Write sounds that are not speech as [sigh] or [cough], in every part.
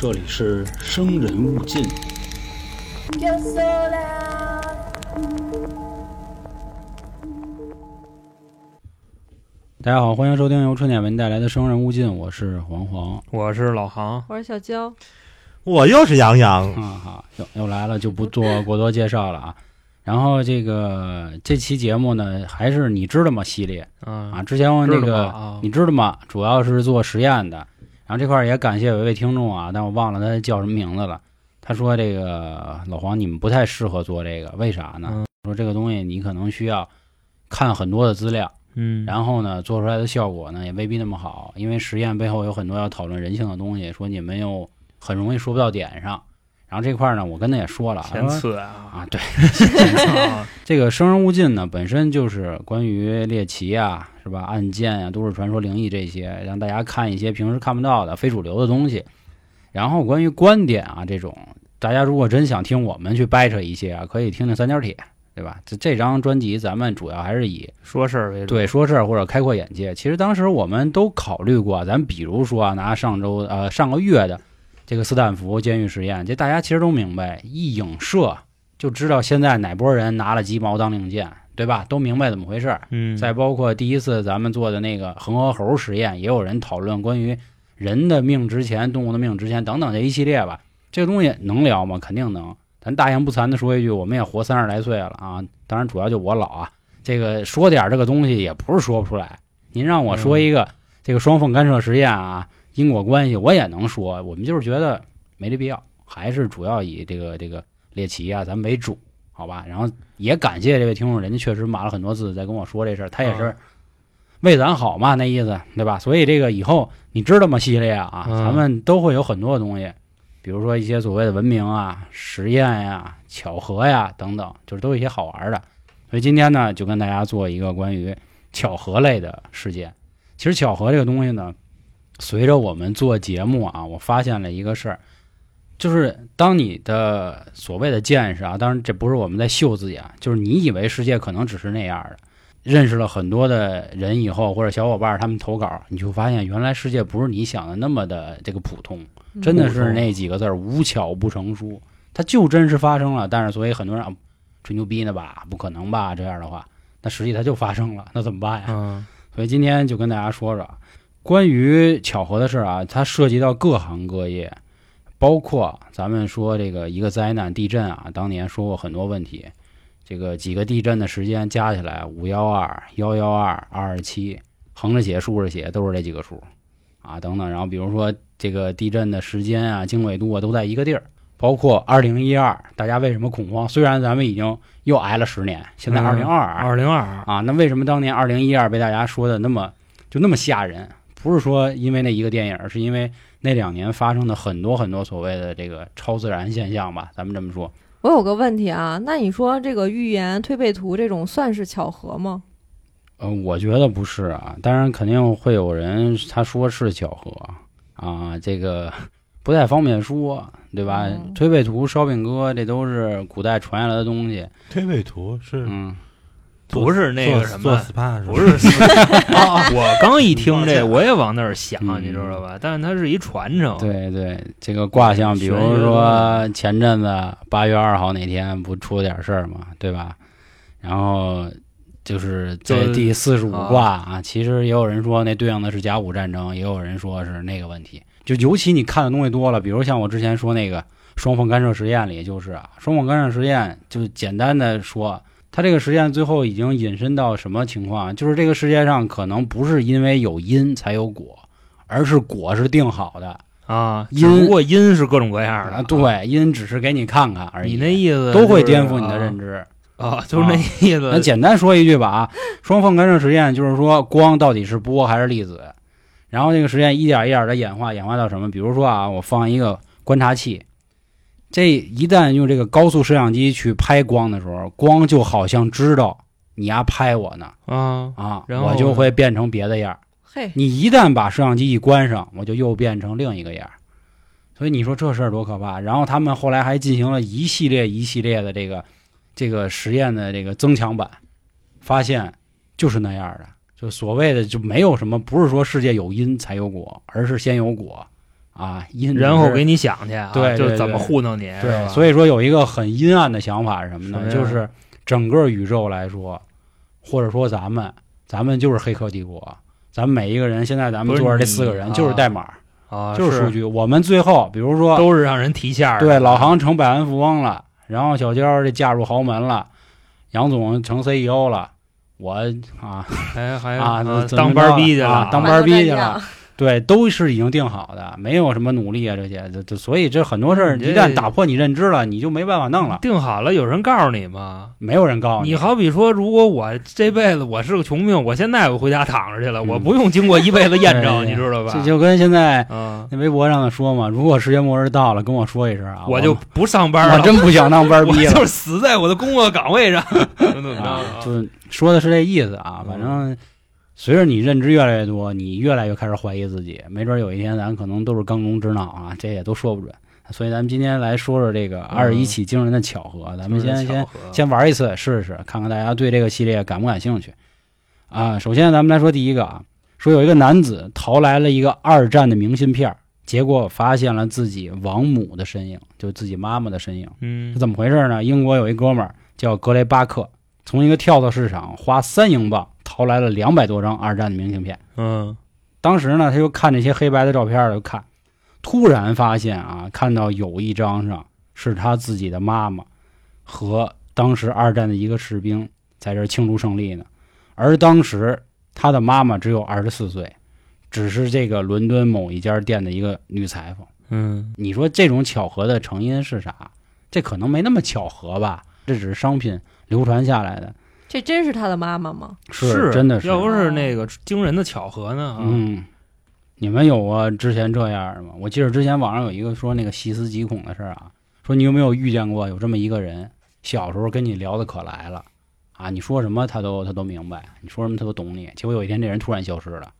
这里是生人勿近。Yo sola. 大家好，欢迎收听由春点为您带来的《生人勿近》，我是黄黄。我是老航，我是小娇，我又是杨洋，啊好，又又来了，就不做过多介绍了啊。然后这个这期节目呢，还是你知道吗系列啊？啊，之前我那个你知道吗？主要是做实验的。然后这块儿也感谢有一位听众啊，但我忘了他叫什么名字了。他说：“这个老黄，你们不太适合做这个，为啥呢？嗯说这个东西你可能需要看很多的资料，嗯，然后呢，做出来的效果呢也未必那么好，因为实验背后有很多要讨论人性的东西，说你们又很容易说不到点上。然后这块儿呢，我跟他也说了，啊，啊，对，[laughs] [laughs] 啊这个生人勿近呢，本身就是关于猎奇啊，是吧？案件啊，都市传说、灵异这些，让大家看一些平时看不到的非主流的东西。然后关于观点啊这种，大家如果真想听我们去掰扯一些啊，可以听听三角铁，对吧？这这张专辑咱们主要还是以说事儿为主，对说事儿或者开阔眼界。其实当时我们都考虑过，咱比如说啊，拿上周呃上个月的这个斯坦福监狱实验，这大家其实都明白，一影射就知道现在哪波人拿了鸡毛当令箭，对吧？都明白怎么回事儿。嗯，再包括第一次咱们做的那个恒河猴实验，也有人讨论关于人的命值钱、动物的命值钱等等这一系列吧。这个东西能聊吗？肯定能。咱大言不惭的说一句，我们也活三十来岁了啊，当然主要就我老啊。这个说点这个东西也不是说不出来。您让我说一个、这个双缝干涉实验啊，因果关系我也能说，我们就是觉得没这必要，还是主要以这个这个猎奇啊咱们为主，好吧？然后也感谢这位听众，人家确实码了很多字在跟我说这事儿，他也是啊为咱好嘛，那意思对吧？所以这个以后你知道吗？系列啊，嗯咱们都会有很多的东西，比如说一些所谓的文明啊、实验呀、巧合呀等等，就是都有一些好玩的。所以今天呢，就跟大家做一个关于巧合类的事件。其实巧合这个东西呢，随着我们做节目啊，我发现了一个事儿，就是当你的所谓的见识啊，当然这不是我们在秀自己啊，就是你以为世界可能只是那样的，认识了很多的人以后，或者小伙伴儿他们投稿，你就发现原来世界不是你想的那么的这个普通，真的是那几个字儿无巧不成书，它就真实发生了。但是所以很多人啊吹牛逼呢吧，不可能吧这样的话，那实际它就发生了，那怎么办呀？嗯所以今天就跟大家说说啊关于巧合的事儿啊，它涉及到各行各业，包括咱们说这个一个灾难地震啊，当年说过很多问题，这个几个地震的时间加起来五幺二、幺幺二、二二七，横着写、竖着写都是这几个数啊，等等。然后比如说这个地震的时间啊、经纬度啊都在一个地儿，包括二零一二，大家为什么恐慌？虽然咱们已经又挨了十年，现在二零二二二零二，啊，那为什么当年二零一二被大家说的那么就那么吓人？不是说因为那一个电影，是因为那两年发生的很多很多所谓的这个超自然现象吧，咱们这么说。我有个问题啊，那你说这个预言、推背图这种算是巧合吗？呃，我觉得不是啊，当然肯定会有人他说是巧合啊，这个 [laughs] 不太方便说，对吧？嗯推背图、烧饼哥，这都是古代传下来的东西。推背图是嗯，不是那个什做么，SPA 是不是 [laughs] 啊，[laughs] 我刚一听这，我也往那儿想，嗯你知道吧？但是它是一传承，对对，这个卦象，比如说前阵子八月二号那天不出了点事儿嘛，对吧？然后就是在第四十五啊卦啊，其实也有人说那对应的是甲午战争，也有人说是那个问题。就尤其你看的东西多了，比如像我之前说那个双缝干涉实验里，就是啊，双缝干涉实验，就简单的说，它这个实验最后已经引申到什么情况？就是这个世界上可能不是因为有因才有果，而是果是定好的。啊，因只不过因是各种各样的啊，，对，因只是给你看看而已。你那意思都会颠覆你的认知。啊，就是那意思。那简单说一句吧啊，双缝干涉实验就是说光到底是波还是粒子，然后这个实验一点一点的演化，演化到什么？比如说啊，我放一个观察器，这一旦用这个高速摄像机去拍光的时候，光就好像知道你丫拍我呢啊，啊，然后我就会变成别的样儿。嘿，你一旦把摄像机一关上，我就又变成另一个样儿。所以你说这事儿多可怕？然后他们后来还进行了一系列一系列的这个这个实验的这个增强版，发现就是那样的，就所谓的就没有什么，不是说世界有因才有果，而是先有果啊，阴然后给你想去啊，对对就怎么糊弄你，对，以所以说有一个很阴暗的想法是什么呢？就是整个宇宙来说，或者说咱们，咱们就是黑客帝国，咱们每一个人，现在咱们坐着这四个人啊就是代码，啊，就是数据。我们最后，比如说，都是让人提线儿。对老杭成百万富翁了，然后小娇这嫁入豪门了，杨总成 CEO 了，我啊还还啊当班儿逼去了，啊当班逼去了，对，都是已经定好的，没有什么努力啊这些，这这所以这很多事儿一旦打破你认知了，你就没办法弄了，定好了，有人告诉你吗？没有人告诉你你好比说，如果我这辈子我是个穷命，我现在我回家躺着去了，嗯我不用经过一辈子验证，[laughs] 你知道吧？这就跟现在啊，那微博上的说嘛，如果世界末日到了，跟我说一声啊，我就不上班了，我真不想当班逼了 [laughs] 就是死在我的工作岗位上。啊 [laughs] 啊，就说的是这意思啊。反正随着你认知越来越多，你越来越开始怀疑自己，没准有一天咱可能都是缸中之脑啊，这也都说不准。所以咱们今天来说说这个二十一起惊人的巧合，咱们先先先玩一次试试，看看大家对这个系列感不感兴趣啊。首先咱们来说第一个啊，说有一个男子淘来了一个二战的明信片，结果发现了自己亡母的身影，就自己妈妈的身影。嗯是怎么回事呢？英国有一哥们儿叫格雷巴克，从一个跳蚤市场花三英镑淘来了两百多张二战的明信片。嗯当时呢，他就看这些黑白的照片儿，就看，突然发现啊，看到有一张上是他自己的妈妈和当时二战的一个士兵在这庆祝胜利呢，而当时他的妈妈只有二十四岁，只是这个伦敦某一家店的一个女裁缝。嗯你说这种巧合的成因是啥？这可能没那么巧合吧？这只是商品流传下来的，这真是他的妈妈吗？是真的是。要不是那个惊人的巧合呢？啊，嗯，你们有过之前这样的吗？我记得之前网上有一个说那个细思极恐的事儿啊，说你有没有遇见过有这么一个人，小时候跟你聊的可来了啊，你说什么他都他都明白，你说什么他都懂你，结果有一天这人突然消失了，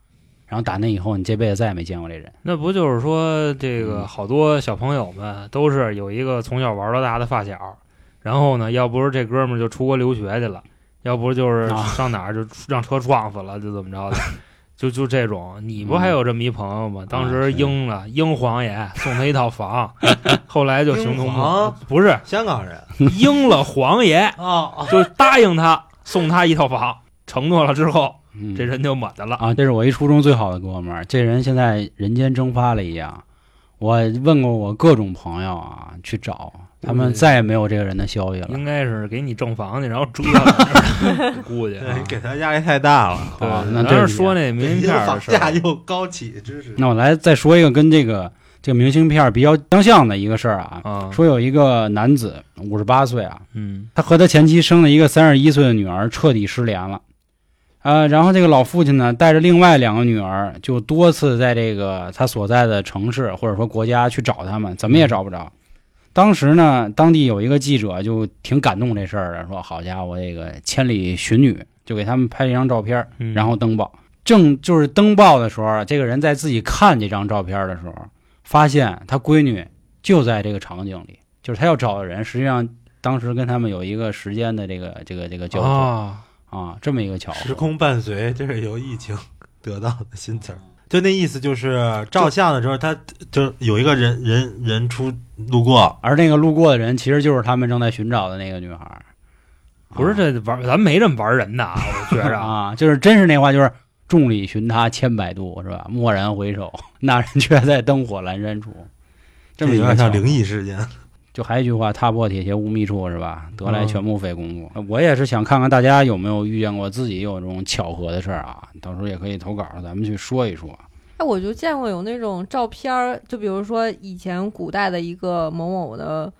然后打那以后你这辈子再也没见过这人。那不就是说，这个嗯好多小朋友们都是有一个从小玩到大的发小，然后呢，要不是这哥们儿就出国留学去了，要不就是啊上哪儿就让车撞死了，就怎么着的，[laughs] 就就这种。你不还有这么一朋友吗？当时英了，英皇爷送他一套房，[laughs] 后来就形同英皇不是香港人应了皇爷，[laughs] 啊，就答应他送他一套房，承诺了之后，嗯，这人就没的了。啊，这是我一初中最好的哥们儿，这人现在人间蒸发了一样。我问过我各种朋友啊，去找他们，再也没有这个人的消息了。应该是给你正房去，然后折了，[laughs] 估计啊。给他压力太大了。对啊，那咱这是说那明信片儿房的事儿价又高起，真是。那我来再说一个跟这个这个明信片比较相像的一个事儿啊。啊，说有一个男子五十八岁啊，嗯他和他前妻生了一个三十一岁的女儿，彻底失联了。呃，然后这个老父亲呢，带着另外两个女儿，就多次在这个他所在的城市或者说国家去找他们，怎么也找不着。当时呢，当地有一个记者就挺感动这事儿的，说：“好家伙，这个千里寻女，就给他们拍了一张照片，嗯然后登报。正就是登报的时候，这个人在自己看这张照片的时候，发现他闺女就在这个场景里，就是他要找的人，实际上当时跟他们有一个时间的这个这个这个交错啊啊，这么一个巧合。时空伴随，这是由疫情得到的新词儿。就那意思，就是照相的时候，他就有一个人人人出路过，而那个路过的人，其实就是他们正在寻找的那个女孩儿。不是这玩，咱没这么玩人的啊，[laughs] 我觉着。啊，就是真是那话，就是众里寻他千百度，是吧？蓦然回首，那人却在灯火阑珊处。这么有点像灵异事件。就还一句话，踏破铁鞋无觅处，是吧？得来全不费工夫。我也是想看看大家有没有遇见过自己有这种巧合的事儿啊，到时候也可以投稿，咱们去说一说。哎，我就见过有那种照片儿，就比如说以前古代的一个某某的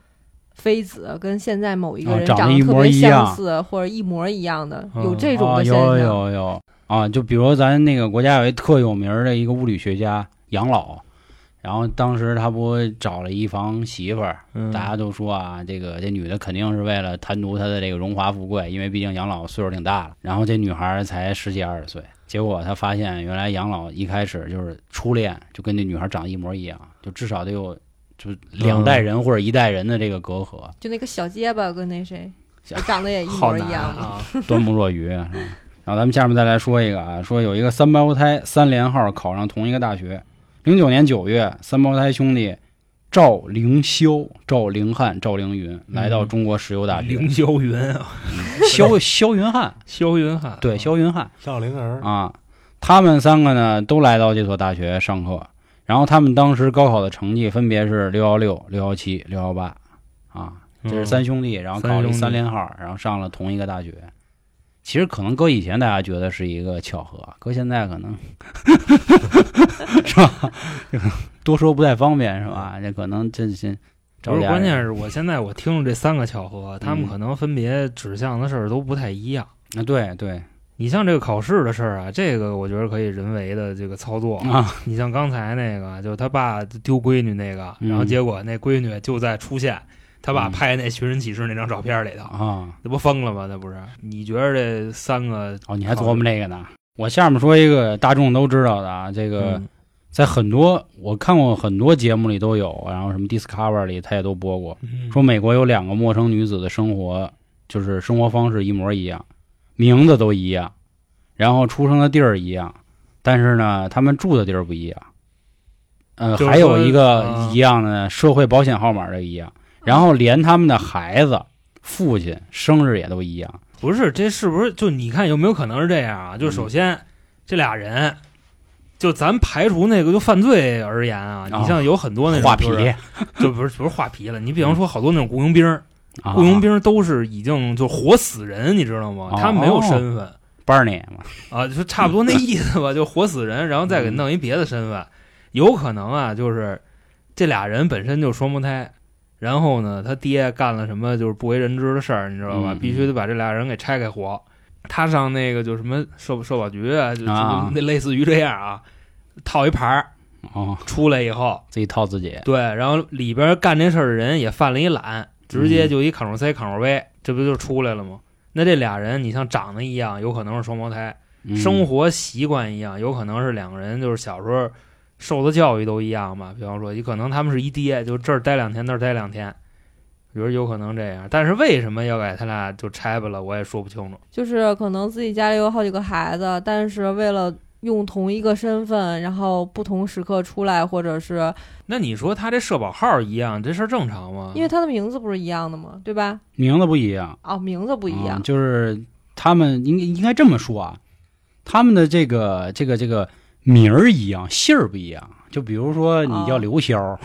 妃子，跟现在某一个人啊长得特别相似，或者一模一样的，嗯有这种啊，的现象。有有有啊，就比如咱那个国家有一特有名儿的一个物理学家杨老，然后当时他不找了一房媳妇儿，嗯。大家都说啊，这个这女的肯定是为了贪图他的这个荣华富贵，因为毕竟养老岁数挺大了，然后这女孩儿才十几二十岁，结果他发现原来养老一开始就是初恋，就跟那女孩长得一模一样，就至少得有就两代人或者一代人的这个隔阂，就那个小结巴跟那谁小长得也一模一样。啊，端木若愚。然后咱们下面再来说一个啊，说有一个三胞胎三连号考上同一个大学，零九年九月，三胞胎兄弟赵凌霄、赵凌汉、赵凌云来到中国石油大学。凌霄云啊，肖肖云汉，霄云汉，对，霄云汉。小灵儿，啊，他们三个呢都来到这所大学上课。然后他们当时高考的成绩分别是六幺六、六幺七、六幺八，啊，这是三兄弟，然后考了三连号，然后上了同一个大学。其实可能搁以前大家觉得是一个巧合，[laughs] 搁现在可能 [laughs] 是吧？[laughs] 多说不太方便是吧？这可能这这不是，关键是我现在我听了这三个巧合，他们嗯可能分别指向的事儿都不太一样。啊，对对你像这个考试的事儿啊，这个我觉得可以人为的这个操作。啊，你像刚才那个，就他爸丢闺女那个，嗯然后结果那闺女就在出现他爸嗯拍那寻人启事那张照片里头，啊，那不疯了吗？那不是？你觉得这三个哦，你还琢磨这个呢？我下面说一个大众都知道的啊，这个。嗯在很多我看过很多节目里都有，然后什么 Discover 里他也都播过，嗯说美国有两个陌生女子的生活，就是生活方式一模一样，名字都一样，然后出生的地儿一样，但是呢，他们住的地儿不一样。呃，就是说还有一个啊一样的呢，社会保险号码的一样，然后连他们的孩子、父亲生日也都一样。不是，这是不是就你看有没有可能是这样啊？就首先、这俩人，就咱排除那个就犯罪而言啊，啊。你像有很多那种画皮。[laughs] 就不是不是画皮了，你比方说好多那种雇佣兵雇佣兵都是已经就活死人，你知道吗？哦他们没有身份。嘛，啊，就差不多那意思吧，[laughs] 就活死人，然后再给弄一别的身份，有可能啊，就是这俩人本身就双胞胎，然后呢，他爹干了什么就是不为人知的事儿，你知道吧？嗯必须得把这俩人给拆开活。他上那个就什么社社保局啊，就那类似于这样啊，套一牌儿哦，出来以后，自己套自己，对，然后里边干这事儿的人也犯了一懒，直接就一 Ctrl C Ctrl V，这不就出来了吗？那这俩人，你像长得一样，有可能是双胞胎。嗯生活习惯一样，有可能是两个人就是小时候受的教育都一样嘛。比方说，你可能他们是一爹，就这儿待两天，那儿待两天，比如有可能这样。但是为什么要给他俩就拆吧了，我也说不清楚。就是可能自己家里有好几个孩子，但是为了用同一个身份，然后不同时刻出来，或者是那你说他这社保号一样，这事儿正常吗？因为他的名字不是一样的吗？对吧？名字不一样。哦，名字不一样嗯，就是他们应该应该这么说啊，他们的这个这个这个名儿一样，姓儿不一样。就比如说你叫哦刘潇，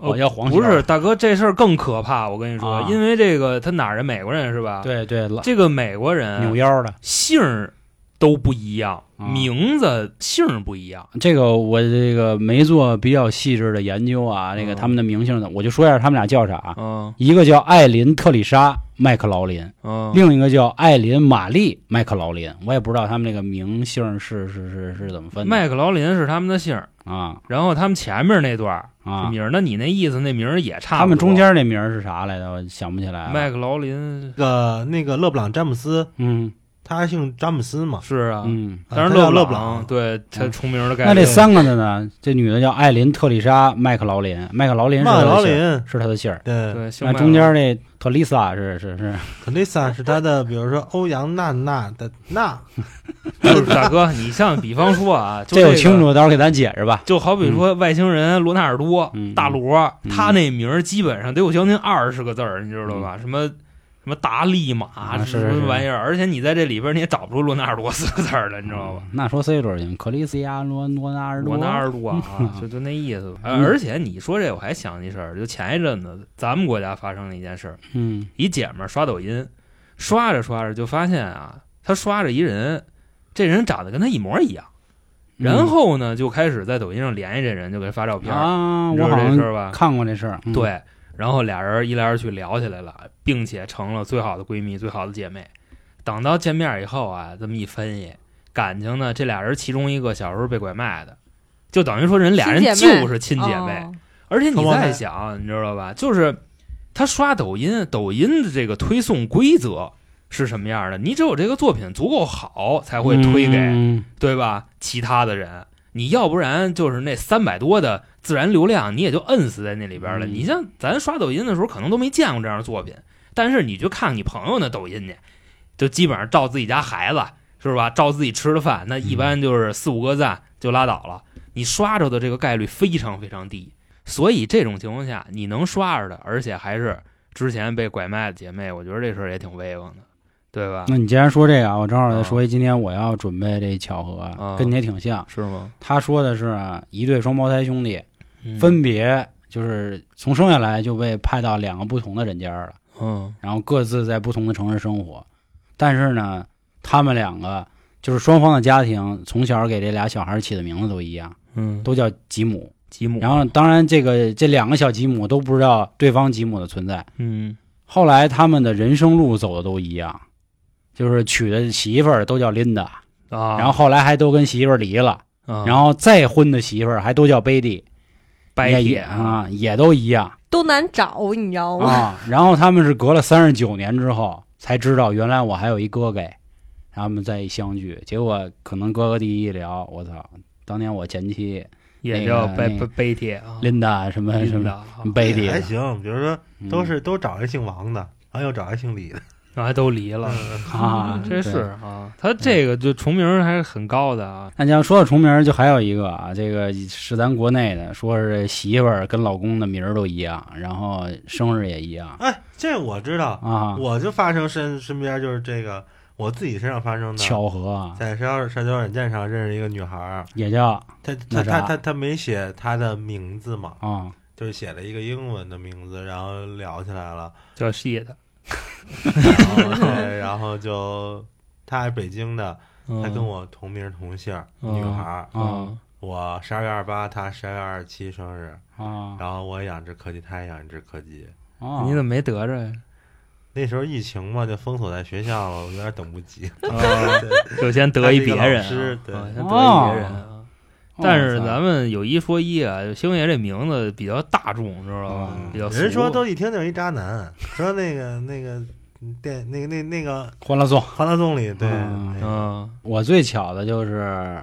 我叫黄潇，不是大哥，这事儿更可怕。我跟你说，啊因为这个他哪儿人？美国人是吧？，对对，这个美国人扭腰的。姓儿都不一样，啊名字姓儿不一样。这个我这个没做比较细致的研究啊，这个嗯他们的名姓呢，我就说一下他们俩叫啥。嗯一个叫艾琳特丽莎麦克劳林，嗯，另一个叫艾琳玛丽麦克劳林。我也不知道他们那个名姓是是是是怎么分的。麦克劳林是他们的姓，啊然后他们前面那段儿啊，名儿，那你那意思那名儿也差不多。他们中间那名儿是啥来着？我想不起来了。麦克劳林那个那个勒布朗詹姆斯，嗯他姓詹姆斯嘛，是啊，嗯，但是勒勒布布朗对他嗯出名的概率。那这三个的呢？这女的叫艾琳特丽莎麦克劳林，麦克劳林是麦克劳她的姓儿，林，是她的姓儿。对，对，那中间那特丽莎是是是，特丽莎是他的，比如说欧阳娜娜的娜，[laughs] 就是大哥，你像比方说啊，这有清。楚，到时候给咱解释吧。就好比说外星人罗纳尔多、嗯大罗，嗯他那名儿基本上得有将近二十个字儿，你知道吧？什么什么达利马、什么玩意儿，而且你在这里边你也找不出罗纳尔多四个字儿了，你知道吧？嗯那说 C 准行，克里斯亚罗罗纳尔多。罗纳尔多啊，[laughs] 就就那意思。嗯而且你说这，我还想起一事儿，就前一阵子咱们国家发生了一件事儿，嗯一姐们儿刷抖音，刷着刷着就发现啊，她刷着一人，这人长得跟她一模一样，然后呢就开始在抖音上联系这人，就给他发照片，啊，我好像这事吧？看过这事儿。嗯，对，然后俩人一来二去聊起来了，并且成了最好的闺蜜、最好的姐妹。等到见面以后啊，这么一分析，感情呢，这俩人其中一个小时候被拐卖的，就等于说人俩人就是亲姐妹。哦而且你再想，你知道吧？就是他刷抖音，抖音的这个推送规则是什么样的？你只有这个作品足够好，才会推给、嗯对吧？其他的人，你要不然就是那三百多的自然流量，你也就摁死在那里边了。嗯你像咱刷抖音的时候，可能都没见过这样的作品，但是你去看你朋友那抖音去，就基本上照自己家孩子是吧？照自己吃的饭，那一般就是四五个赞就拉倒了。你刷着的这个概率非常非常低。所以这种情况下，你能刷着的，而且还是之前被拐卖的姐妹，我觉得这事儿也挺威风的，对吧？那你既然说这个啊，我正好再说一，今天我要准备这巧合，啊跟你也挺像。是吗？他说的是啊一对双胞胎兄弟，嗯分别就是从生下来就被派到两个不同的人家了，嗯。然后各自在不同的城市生活。但是呢，他们两个就是双方的家庭从小给这俩小孩起的名字都一样，嗯，都叫吉姆。吉姆，然后当然这个这两个小吉姆都不知道对方吉姆的存在。嗯。后来他们的人生路走的都一样，就是娶的媳妇儿都叫琳达，啊，然后后来还都跟媳妇儿离了，啊。然后再婚的媳妇儿还都叫贝蒂，也白铁啊，也都一样。都难找，你知道吗？啊。然后他们是隔了三十九年之后才知道，原来我还有一哥哥，他们再一相聚，结果可能哥哥弟一聊，我操，当年我前妻也叫白白白铁啊，琳达什么什么琳达啊。贝蒂还行，比如说嗯。都是都找一姓王的，然后又找一姓李的，然后还都离了，啊，这是啊，他这个就重名还是很高的啊，那你要说到重名，就还有一个啊，这个是咱国内的，说是媳妇儿跟老公的名儿都一样，然后生日也一样。哎，这我知道，啊，我就发生身身边就是这个我自己身上发生的，巧合啊，在社交社交软件上认识一个女孩儿，也叫她她她她她没写她的名字嘛，啊。就是写了一个英文的名字，然后聊起来了，叫 shit，然后对，然后就她是北京的，嗯她跟我同名同姓，嗯女孩儿，嗯我十二月二十八，她十二月二十七生日，啊然后我养只柯基，她也养一只柯基。啊！你怎么没得着呀？那时候疫情嘛，就封锁在学校了，我有点等不及。啊，[laughs] 就先得一别人对先得哦一别人但是咱们有一说一啊，星爷这名字比较大众，知道吧？嗯。比较人说都一听就是一渣男，[laughs] 说那个那个电那个那那个《欢乐颂，欢乐颂》里，对，嗯。那个嗯。我最巧的就是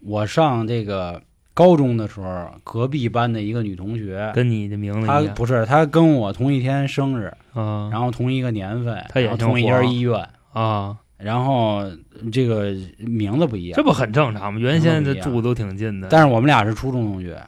我上这个高中的时候，隔壁班的一个女同学，跟你的名字她不是她跟我同一天生日，啊。然后同一个年份，她也同一家医院，啊，然后这个名字不一样，这不很正常吗？原先这住都挺近的，但是我们俩是初中同学，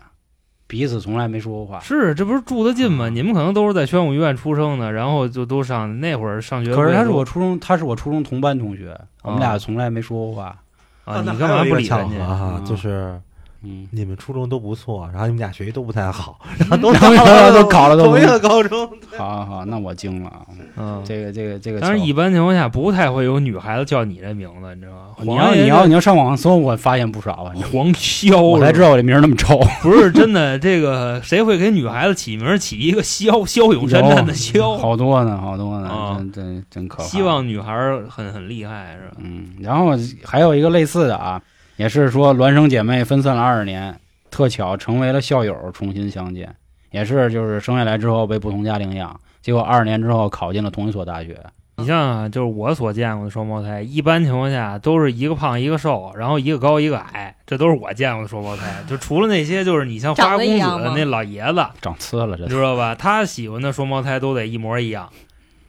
彼此从来没说过话。是这不是住的近吗？啊你们可能都是在宣武医院出生的，然后就都上那会儿上学。可是他是我初中，他是我初中同班同学，我们哦俩从来没说过话。啊，你干嘛不理人家？合哈，嗯就是嗯，你们初中都不错，然后你们俩学习都不太好，[laughs] 然后都然后 [laughs] 都考了都同一个高中，好好好，那我惊了啊！嗯，这个这个这个巧，当然一般情况下不太会有女孩子叫你这名字，你知道吗？你要你要你要上网搜，我发现不少啊。黄潇，我才知道我这名儿那么臭。[laughs] 不是真的。这个谁会给女孩子起名起一个骁骁勇善战的骁？好多呢，好多呢，啊真真真可怕。希望女孩儿很很厉害是吧？嗯，然后还有一个类似的啊，也是说孪生姐妹分散了二十年，特巧成为了校友，重新相见，也是就是生下来之后被不同家领养，结果二十年之后考进了同一所大学。你像啊，就是我所见过的双胞胎，一般情况下都是一个胖一个瘦，然后一个高一个矮，这都是我见过的双胞胎。就除了那些，就是你像花公子的那老爷子，长呲了，这你知道吧？他喜欢的双胞胎都得一模一样。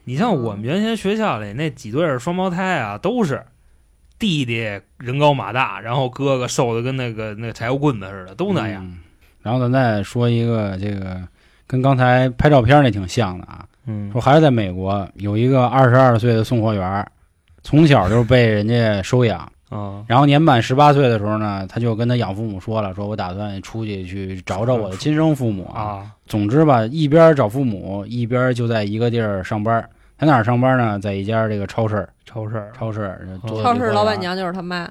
你像我们原先学校里那几对双胞胎啊，都是弟弟人高马大，然后哥哥瘦的跟那个那个柴火棍子似的，都那样。嗯然后咱再说一个这个跟刚才拍照片那挺像的啊，嗯说还是在美国有一个二十二岁的送货员，从小就被人家收养。[laughs] 啊然后年满十八岁的时候呢，他就跟他养父母说了，说我打算出去去找找我的亲生父母啊。啊总之吧，一边找父母，一边就在一个地儿上班。在哪儿上班呢？在一家这个超市，超市超市超市老板娘娘就是他妈，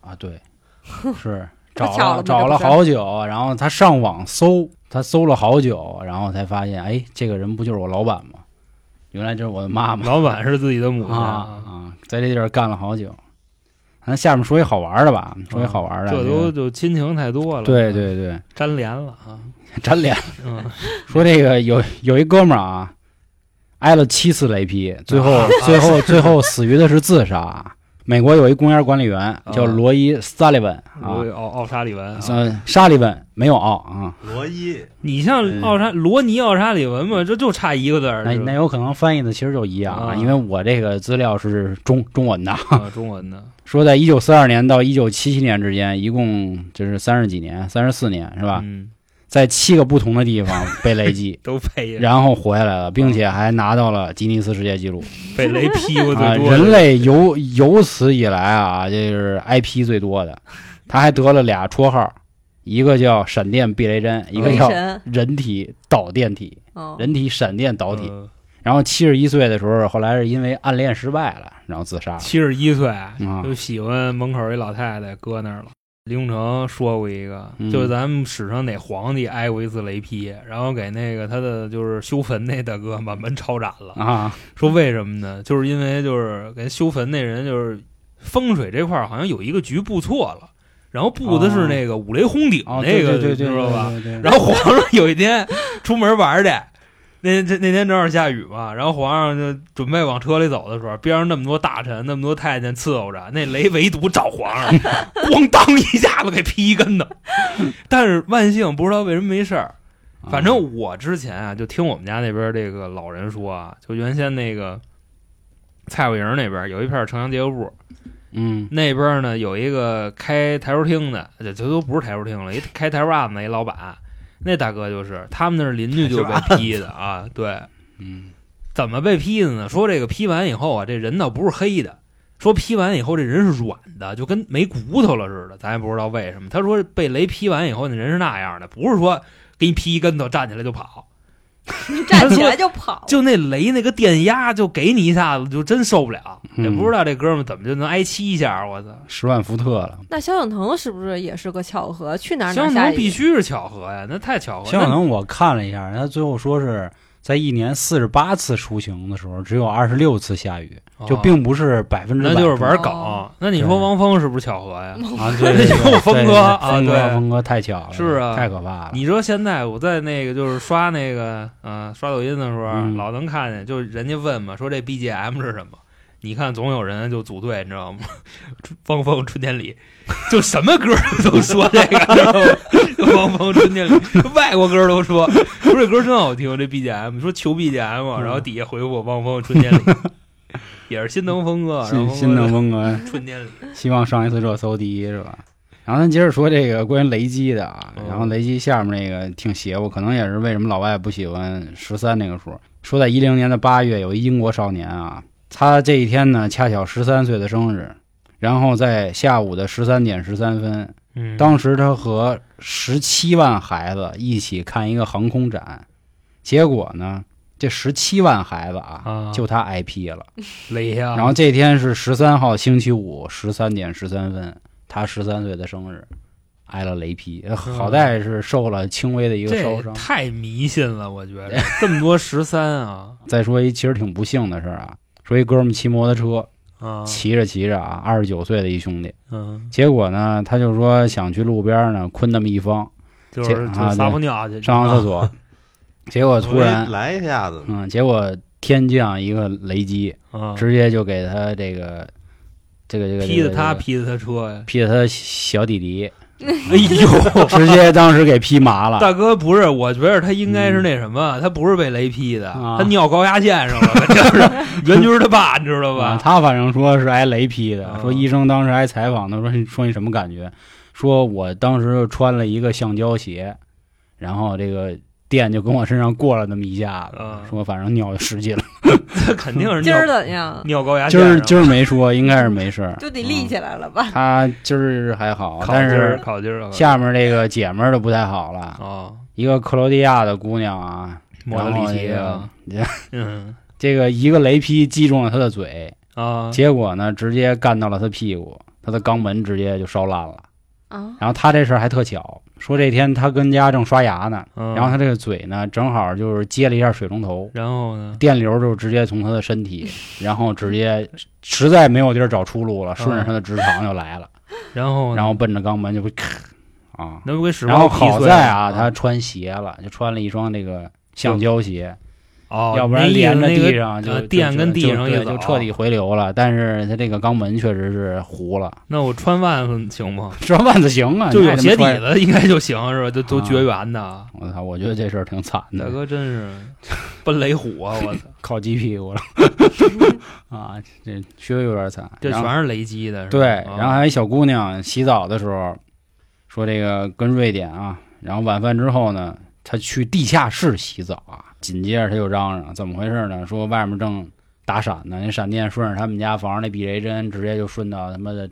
啊，对，[laughs] 是找了找了好久，然后他上网搜，他搜了好久，然后才发现，哎，这个人不就是我老板吗？原来就是我的妈妈老板是自己的母亲啊啊，在这地儿干了好久。咱下面说一好玩的吧，说一好玩的，这都这个就亲情太多了，对对对，粘连了啊。[laughs] 粘连。嗯，说这个有有一哥们儿啊，挨了七次雷劈，最后、[laughs] 啊最后最后死于的是自杀。美国有一公园管理员叫罗伊·萨利文啊，罗奥奥沙利文啊，呃，沙利文没有奥啊，罗伊你像奥沙罗尼奥沙利文嘛，这就差一个字儿，那那有可能翻译的其实就一样啊，啊因为我这个资料是中 [laughs] 中文的。啊中文的说在一九四二年到一九七七年之间，一共就是三十几年，三十四年是吧？嗯，在七个不同的地方被雷击，[laughs] 都配呀，然后活下来了，并且还拿到了吉尼斯世界纪录 [laughs] 被雷劈过啊！最多的。人类 [laughs] 由由此以来啊，这是挨劈最多的，他还得了俩绰号，一个叫闪电避雷针，一个叫，人体导电体，哦，人体闪电导体。嗯然后七十一岁的时候，后来是因为暗恋失败了，然后自杀了。七十一岁啊就喜欢门口一老太太搁那儿了。李永成说过一个，嗯就是咱们史上哪皇帝挨过一次雷劈，然后给那个他的就是修坟那大哥把门抄斩了。啊，说为什么呢？就是因为就是给修坟那人就是风水这块儿好像有一个局布错了，然后布的是那个五雷轰顶哦，那个，知道吧？然后皇上有一天出门玩去，那这那天正好下雨嘛，然后皇上就准备往车里走的时候，边上那么多大臣、那么多太监伺候着，那雷唯独找皇上，[laughs] 咣当一下子给劈一跟头。但是万幸不知道为什么没事儿。啊反正我之前啊，就听我们家那边这个老人说啊，就原先那个蔡慧营那边有一片城乡结合部，嗯那边呢有一个开台球厅的，这这都不是台球厅了，一开台球案子一老板，那大哥就是他们那儿邻居就被 [laughs] 劈的啊，对，嗯怎么被劈的呢？说这个劈完以后啊，这人倒不是黑的，说劈完以后这人是软的，就跟没骨头了似的，咱也不知道为什么。他说被雷劈完以后，那人是那样的，不是说给你劈一跟头站起来就跑，[laughs] 站起来就跑，就那雷那个电压就给你一下子就真受不了，嗯也不知道这哥们怎么就能挨七下，我操！十万伏特了。那萧敬腾是不是也是个巧合？去哪儿哪相儿下雨？同必须是巧合呀，那太巧合。萧敬腾我看了一下，他最后说是在一年四十八次出行的时候，只有二十六次下雨，就并不是百分之百。哦那就是玩哦梗。那你说汪峰是不是巧合呀？[laughs] 啊，[laughs] 对峰哥啊对峰哥太巧了，是啊太可怕了。你说现在我在那个就是刷那个嗯刷抖音的时候，嗯老能看见，就人家问嘛，说这 BGM 是什么？你看总有人就组队，你知道吗？[laughs] 汪峰春天里，就什么歌都说这个，知道吗？[laughs] 汪峰春天里，外国歌都说，说这歌真好听，这 BGM，说求 BGM，嗯然后底下回复汪峰春天里，[laughs] 也是心疼峰哥，心心疼峰哥，春天里，希望上一次热搜第一是吧？然后咱接着说这个关于雷击的啊，嗯然后雷击下面那个挺邪乎，可能也是为什么老外不喜欢十三那个数。说在一零年的八月，有一英国少年啊，他这一天呢恰巧十三岁的生日，然后在下午的十三点十三分，嗯，当时他和十七万孩子一起看一个航空展，结果呢，这十七万孩子啊，啊。就他挨批了。[laughs] 雷呀，然后这天是十三号星期五十三点十三分，他十三岁的生日，挨了雷劈，呃好在是受了轻微的一个烧伤。太迷信了，我觉得。[laughs] 这么多十三啊。再说一其实挺不幸的事儿啊，说一哥们骑摩托车，啊，骑着骑着啊，二十九岁的一兄弟，嗯，结果呢，他就说想去路边呢困那么一方，就是撒泡尿去。上趟厕所，结果突然，来一下子，嗯，结果天降一个雷击，啊，直接就给他这个这个这个劈的他，劈的他车呀！劈的他小弟弟，[laughs] 哎呦，直接当时给劈麻了。大哥不是，我觉得他应该是那什么，他不是被雷劈的，啊他尿高压线上了，[laughs] 就是袁军他爸，你知道啊，吧？[laughs] 他反正说是挨雷劈的，啊说医生当时还采访他说你说你什么感觉？说我当时穿了一个橡胶鞋，然后这个电就跟我身上过了那么一下子，啊说反正尿就使劲了。他 [laughs] 肯定是今儿尿怎样？尿高压今线今。儿今儿没说，应该是没事儿，[laughs] 就得立起来了吧？他今儿还好，但是儿烤筋儿烤筋儿下面这个姐们儿就不太好了。啊，一个克罗地亚的姑娘啊，莫德里奇啊，[laughs] 嗯这个一个雷劈击中了她的嘴，啊，结果呢，直接干到了她屁股，她的肛门直接就烧烂了。啊，然后她这事儿还特巧，说这天他跟家正刷牙呢，嗯然后他这个嘴呢正好就是接了一下水龙头，然后呢？电流就直接从他的身体，[laughs] 然后直接实在没有地儿找出路了，顺着他的直肠就来了，[laughs] 然后呢然后奔着肛门就会咔啊。那不给使然后猫劈碎了好在啊，他穿鞋了，就穿了一双这个橡胶鞋。哦，要不然连着那个地上就电跟地上也就彻底回流了。但是它这个肛门确实是糊了，那我穿袜子行吗？[laughs] 穿袜子行啊，[laughs] 就有鞋底。子应该就行是吧？都都啊绝缘的。我操，我觉得这事儿挺惨的，大哥真是 [laughs] 奔雷虎啊！我操，靠鸡屁股了啊！这确实有点惨。这全是雷击的。对，啊然后还有一小姑娘洗澡的时候说这个跟瑞典啊，然后晚饭之后呢，她去地下室洗澡啊，紧接着他就嚷嚷怎么回事呢？说外面正打闪呢，那闪电顺着他们家房上那避雷针直接就顺到他妈的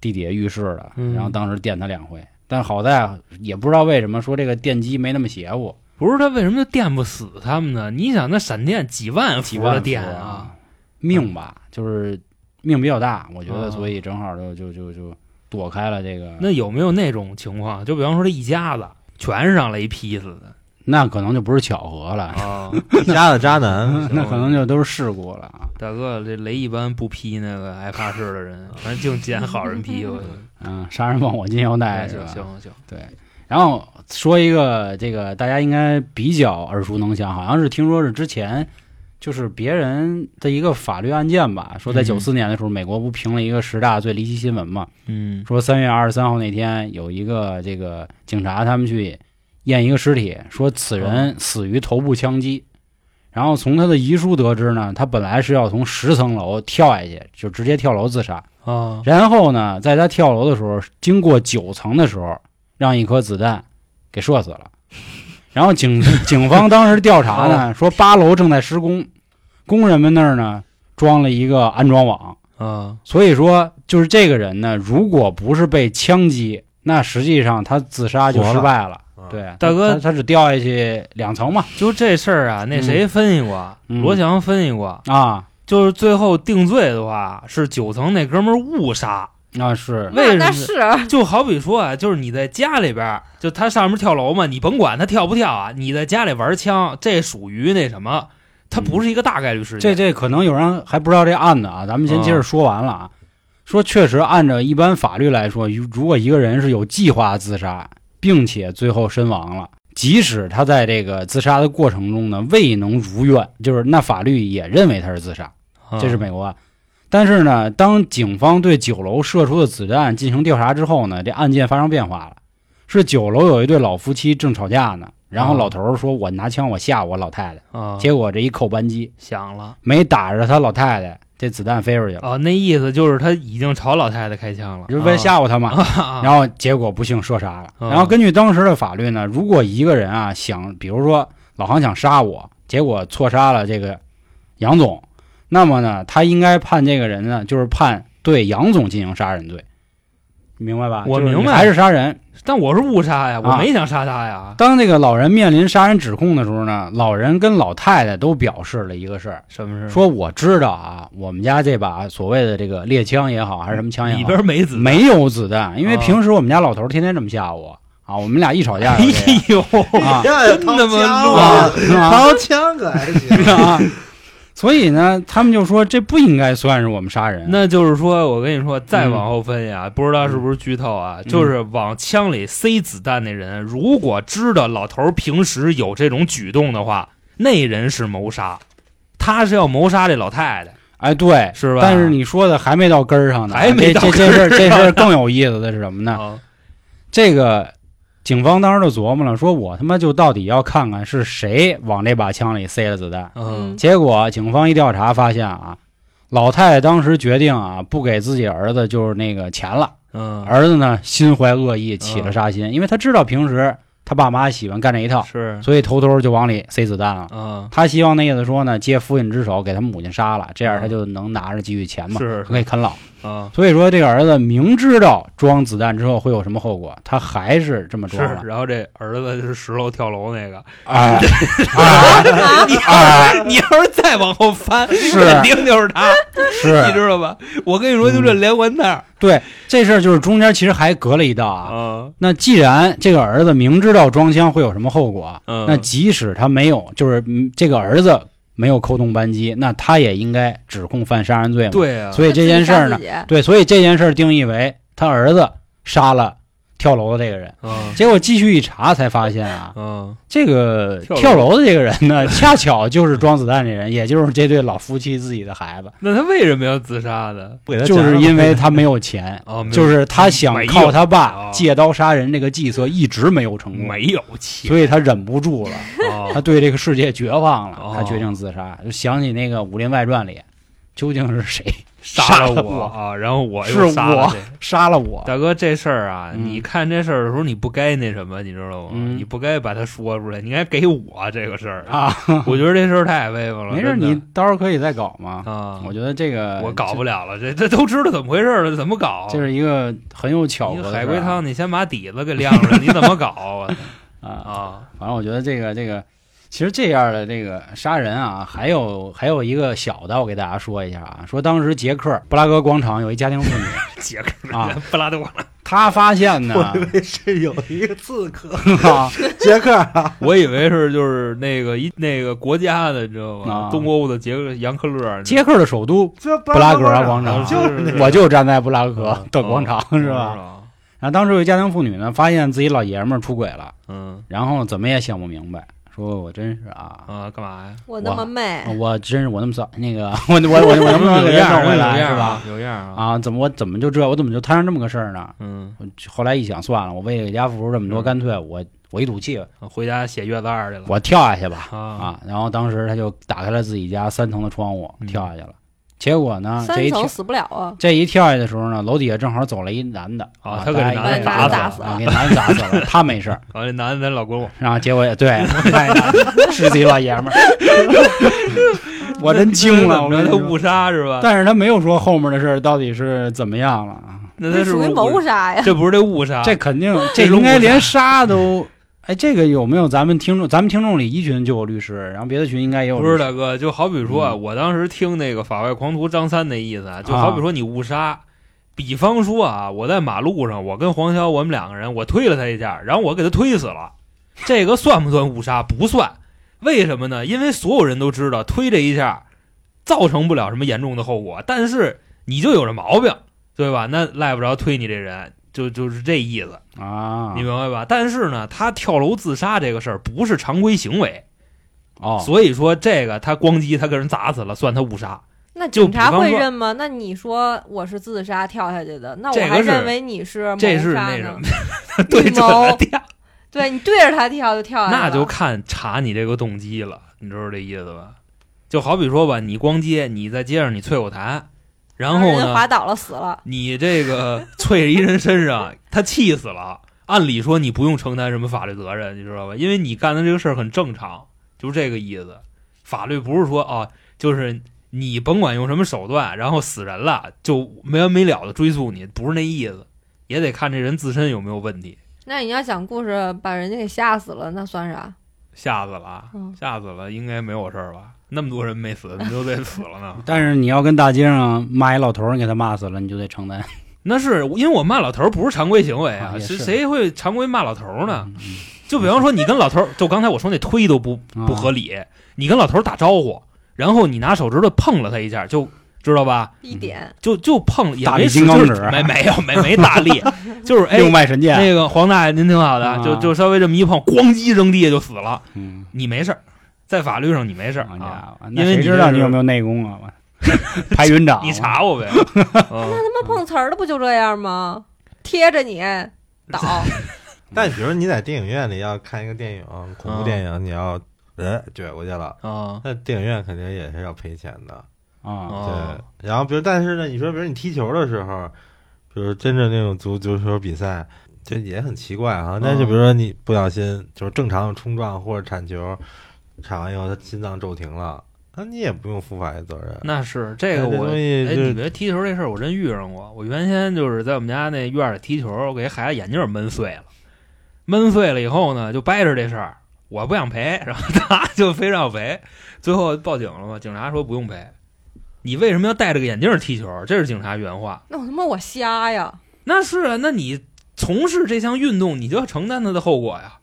地底下浴室了，嗯然后当时电他两回。但好在也不知道为什么说这个电击没那么邪乎，不是他为什么就电不死他们呢？你想那闪电几万伏伏的电啊，命吧，就是命比较大，我觉得，啊所以正好就就就就躲开了这个。那有没有那种情况？就比方说这一家子全是让雷劈死的那可能就不是巧合了，啊！[laughs] 家的渣男，[laughs] 那可能就都是事故了啊。大哥，这雷一般不劈那个爱发誓的人，反正净捡好人劈。我嗯，杀人放火金腰带是吧？行行行，对。然后说一个这个大家应该比较耳熟能详，好像是听说是之前就是别人的一个法律案件吧，说在嗯九四年的时候，美国不评了一个十大最离奇新闻嘛？嗯说三月二十三号那天有一个这个警察他们去验一个尸体，说此人死于头部枪击。然后从他的遗书得知呢，他本来是要从十层楼跳下去，就直接跳楼自杀。啊然后呢，在他跳楼的时候，经过九层的时候，让一颗子弹给射死了。然后警 [laughs] 警方当时调查呢，说八楼正在施工，工人们那儿呢装了一个安装网，啊所以说就是这个人呢，如果不是被枪击，那实际上他自杀就失败了。啊，对，大哥他他只掉下去两层嘛。就这事儿啊，那谁分析过？嗯罗翔分析过，啊，就是最后定罪的话是九层那哥们儿误杀。那是为那什么那是就好比说啊，就是你在家里边儿，就他上面跳楼嘛，你甭管他跳不跳啊，你在家里玩枪，这属于那什么，他不是一个大概率事这件。这这可能有人还不知道这案子啊，咱们先接着说完了啊。说确实，按照一般法律来说，如如果一个人是有计划自杀，并且最后身亡了，即使他在这个自杀的过程中呢未能如愿，就是那法律也认为他是自杀，啊这是美国案。但是呢，当警方对九楼射出的子弹进行调查之后呢，这案件发生变化了。是九楼有一对老夫妻正吵架呢，然后啊老头儿说：“我拿枪我吓我老太太。”啊，结果这一扣扳机，响了没打着他老太太，这子弹飞出去了，哦，那意思就是他已经朝老太太开枪了，就是为了吓唬他嘛。啊。然后结果不幸射杀了。啊然后根据当时的法律呢，如果一个人啊想，比如说老杭想杀我，结果错杀了这个杨总，那么呢，他应该判这个人呢，就是判对杨总进行杀人罪，你明白吧？我明白就是还是杀人。但我是误杀呀，我啊没想杀他呀。当这个老人面临杀人指控的时候呢，老人跟老太太都表示了一个事儿，什么事？说我知道啊，我们家这把所谓的这个猎枪也好，还是什么枪也好，里边没子弹，没有子弹，因为啊平时我们家老头儿天天这么吓我啊，我们俩一吵架 [laughs] 哎呦，啊真他妈掏枪可还行。[laughs] 啊，所以呢，他们就说这不应该算是我们杀人。那就是说，我跟你说，再往后分析啊，不知道是不是剧透啊？嗯就是往枪里塞子弹那人，如果知道老头儿平时有这种举动的话，那人是谋杀，他是要谋杀这老太太，哎，对，是吧？但是你说的还没到根儿上呢，还没到这这这事儿，这事儿更有意思的是什么呢？[laughs] 啊，这个警方当时就琢磨了，说我他妈就到底要看看是谁往这把枪里塞了子弹。嗯。结果警方一调查发现啊，老太太当时决定啊不给自己儿子就是那个钱了，嗯，儿子呢心怀恶意，起了杀心，因为他知道平时他爸妈喜欢干这一套，是，所以偷偷就往里塞子弹了。嗯，他希望那意思说呢，借父亲之手给他母亲杀了，这样他就能拿着继续钱嘛，是。可以啃老。啊，所以说，这个儿子明知道装子弹之后会有什么后果，他还是这么装了是。。然后这儿子是十楼跳楼那个，啊。[laughs] 啊。你要是 [laughs] 你要是再往后翻，肯定就是他，是。你，知道吧？我跟你说，就这连环套对这事儿就是中间其实还隔了一道啊。啊，那既然这个儿子明知道装枪会有什么后果，嗯。那即使他没有，就是嗯这个儿子没有扣动扳机，那他也应该指控犯杀人罪嘛。，对啊，所以这件事儿呢对，所以这件事儿定义为他儿子杀了跳楼的这个人。嗯结果继续一查才发现啊，嗯这个跳楼。的这个人呢，[laughs] 恰巧就是装子弹这人，也就是这对老夫妻自己的孩子，那他为什么要自杀呢？不给他就是因为他没有钱。[laughs] 哦，有就是他想靠他爸哦借刀杀人这个计策一直没有成功，没有钱，所以他忍不住了，他哦对这个世界绝望了，哦。他决定自杀。就想起那个《武林外传》里，究竟是谁杀了了我啊，然后我又杀了杀了我？大哥，这事儿啊，嗯你看这事儿的时候，你不该那什么，你知道吗？嗯你不该把它说出来，你应该给我这个事儿。啊，[laughs] 我觉得这事儿太威风了。没事，你到时候可以再搞嘛。啊，我觉得这个我搞不了了，这这都知道怎么回事了，怎么搞？这是一个很有巧合海龟汤，你先把底子给亮出来，你怎么搞啊？[laughs] 啊。啊，反正我觉得这个这个，其实这样的这个杀人啊，还有还有一个小的，我给大家说一下啊，说当时捷克布拉格广场有一家庭妇女，[laughs] 杰克啊布拉多，他发现呢，我以为是有一个刺客。[laughs] 啊杰克啊，我以为是就是那个一那个国家的，你知道吗？啊。东欧的杰克杨克勒，杰克的首都，布拉格广场。就是那个。我就站在布拉格嗯的广场，是吧？吧？然后当时有一家庭妇女呢，发现自己老爷们儿出轨了，嗯。然后怎么也想不明白，说我真是啊。啊，干嘛呀？我那么美，我真是我那么骚，那个我我我我能不能给他有样儿弄回来有样儿是吧？？有样啊！啊，怎么我怎么就这我怎么就摊上这么个事儿呢？嗯，后来一想，算了，我为了给家付出这么多，嗯干脆我我一赌气，回家写月子二去了。我跳下去吧啊啊！然后当时他就打开了自己家三层的窗户，嗯跳下去了。结果呢，这一跳死不了啊！这一跳下去的时候呢，楼底下正好走了一男的啊他给男的砸打死了啊给男的砸死了，[laughs] 他没事儿。完了，男的他老公公，然后结果也对，[laughs] 是自己老爷们儿，[laughs] 我真惊了，我说他误杀是吧？但是他没有说后面的事儿到底是怎么样了啊？那他是属于不是谋杀呀！这不是这误杀？这肯定，这应该连杀都。哎，这个有没有咱们听众？咱们听众里一群就有律师，然后别的群应该也有。不是大哥，就好比说啊，嗯我当时听那个法外狂徒张三那意思啊，就好比说你误杀，比方说啊，我在马路上，我跟黄潇我们两个人，我推了他一下，然后我给他推死了，这个算不算误杀？不算。为什么呢？因为所有人都知道推这一下造成不了什么严重的后果，但是你就有这毛病，对吧？那赖不着推你这人，就就是这意思。啊你，明白吧？但是呢，他跳楼自杀这个事儿不是常规行为，哦，所以说这个他咣叽他给人砸死了，算他误杀。那警察会认吗？那你说我是自杀跳下去的，那我还认为你是谋这是那什么，[laughs] 他对准了跳，[laughs] 对你对着他跳就跳下去，那就看查你这个动机了，你知道这意思吧？就好比说吧，你逛街，你在街上你啐口痰，然后呢人滑，倒了死了，你这个啐一人身上，[laughs] 他气死了。按理说你不用承担什么法律责任，你知道吧？因为你干的这个事儿很正常，就是这个意思。法律不是说啊，就是你甭管用什么手段，然后死人了就没完没了的追诉你，不是那意思，也得看这人自身有没有问题。那你要讲故事把人家给吓死了，那算啥？吓死了，嗯吓死了，应该没有事儿吧？那么多人没死，你就得死了呢？[laughs] 但是你要跟大街上骂一老头，你给他骂死了，你就得承担。[laughs] 那是因为我骂老头不是常规行为啊，啊也是谁会常规骂老头呢？嗯？嗯就比方说，你跟老头，就刚才我说那推都不嗯不合理，你跟老头打招呼，然后你拿手指头碰了他一下，就知道吧？一点就就碰了，也没没没有没没大力，[laughs] 就是哎六脉神剑。那个黄大爷您挺好的，啊就就稍微这么一碰，咣叽扔地下就死了，嗯，你没事儿，在法律上你没事儿好啊，家伙，因为那谁知你这是道你有没有内功啊？我 [laughs] 排云掌，你查我呗。[laughs] 那他妈碰瓷儿的不就这样吗？贴着你 [laughs] 倒，但比如你在电影院里要看一个电影，恐怖电影，你要人撅过去了，啊那电影院肯定也是要赔钱的。啊，哦对，然后比如但是呢，你说比如你踢球的时候，比如真正那种足足球比赛，就也很奇怪啊。那就比如说你不小心就是正常的冲撞或者铲球，铲完以后他心脏骤停了，那你也不用负法律责任。那是这个我哎，你别踢球这事儿，我真遇上过。我原先就是在我们家那院儿里踢球，我给孩子眼镜儿闷碎了，闷碎了以后呢，就掰着这事儿，我不想赔，然后 [laughs] 他就非让我赔，最后报警了嘛，警察说不用赔。你为什么要戴着个眼镜儿踢球？这是警察原话。那我他妈我瞎呀！那是啊，那你从事这项运动，你就要承担它的后果呀。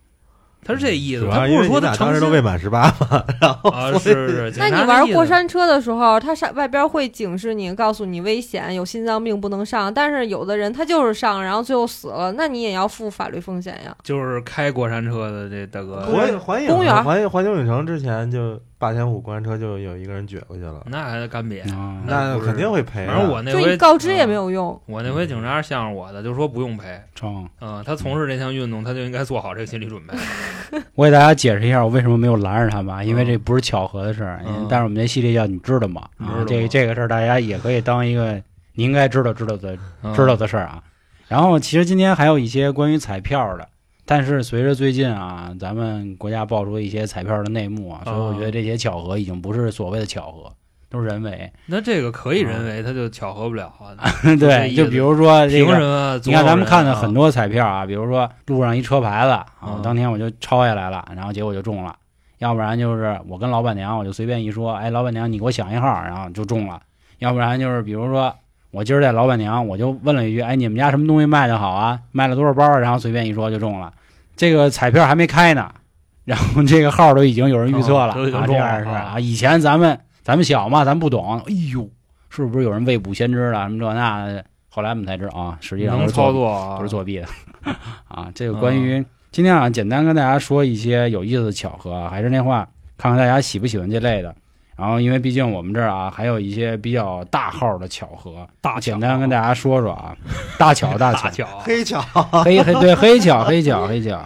他是这意思，他不是说他当时都未满十八嘛，[laughs] 然后啊，是是。那你玩过山车的时候，他上外边会警示你，告诉你危险，有心脏病不能上。但是有的人他就是上，然后最后死了，那你也要负法律风险呀。就是开过山车的这大哥，环环影公园环环球影城之前就霸天虎过山车就有一个人撅过去了，那还得干瘪。啊，那肯定会赔啊。反正我那回告知也没嗯有用。我那回警察向着我的，就说不用赔。成。嗯，他从事这项运动，他就应该做好这个心理准备。[laughs] 我给大家解释一下，我为什么没有拦着他吧，因为这不是巧合的事儿。嗯但是我们这系列叫你知道吗？这这个事儿大家也可以当一个你应该知道知道的嗯知道的事儿啊。然后其实今天还有一些关于彩票的，但是随着最近啊，咱们国家爆出一些彩票的内幕啊，所以我觉得这些巧合已经不是所谓的巧合，都是人为。那这个可以人为，他就巧合不了啊。[laughs] 对，就比如说这个？你看咱们看的很多，彩票啊，比如说路上一车牌子啊嗯，当天我就抄下来了，然后结果就中了；要不然就是我跟老板娘我就随便一说，哎，老板娘你给我想一号，然后就中了；要不然就是比如说我今儿带老板娘，我就问了一句，哎，你们家什么东西卖的好啊？卖了多少包啊？然后随便一说就中了。这个彩票还没开呢，[laughs] 然后这个号都已经有人预测了，啊，这样是啊。以前咱们咱们小嘛，咱不懂，哎呦，是不是有人未卜先知了什么这那的？后来我们才知道啊，实际上能是操作啊，不是作弊的 [laughs] 啊。这个关于今天啊，简单跟大家说一些有意思的巧合啊，还是那话，看看大家喜不喜欢这类的。然后，因为毕竟我们这儿啊，还有一些比较大号的巧合，大简单跟大家说说啊，大 [laughs] 巧大巧大巧，[laughs] 黑巧，黑黑对黑巧黑巧黑巧，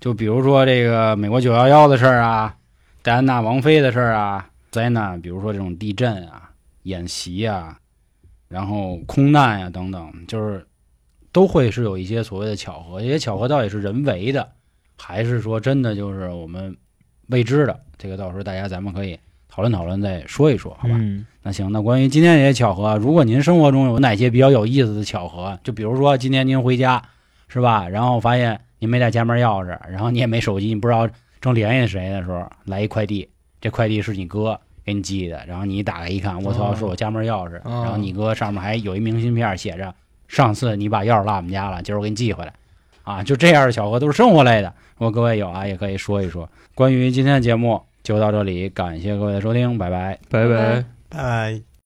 就比如说这个美国九幺幺的事儿啊，戴安娜王妃的事儿啊，灾难，比如说这种地震啊、演习啊，然后空难呀、等等，就是都会是有一些所谓的巧合。这些巧合到底是人为的，还是说真的就是我们未知的？这个到时候大家咱们可以讨论讨论，再说一说，好吧？嗯。那行，那关于今天这些巧合，如果您生活中有哪些比较有意思的巧合，就比如说今天您回家是吧，然后发现您没带家门钥匙，然后你也没手机，你不知道正联系谁的时候，来一快递，这快递是你哥给你寄的，然后你一打开一看，我操，哦。是我家门钥匙，哦。然后你哥上面还有一明信片，写着上次你把钥匙落我们家了，今儿我给你寄回来，啊，就这样的巧合都是生活类的，如果各位有啊，也可以说一说。关于今天的节目就到这里，感谢各位的收听，拜拜。拜拜拜拜拜。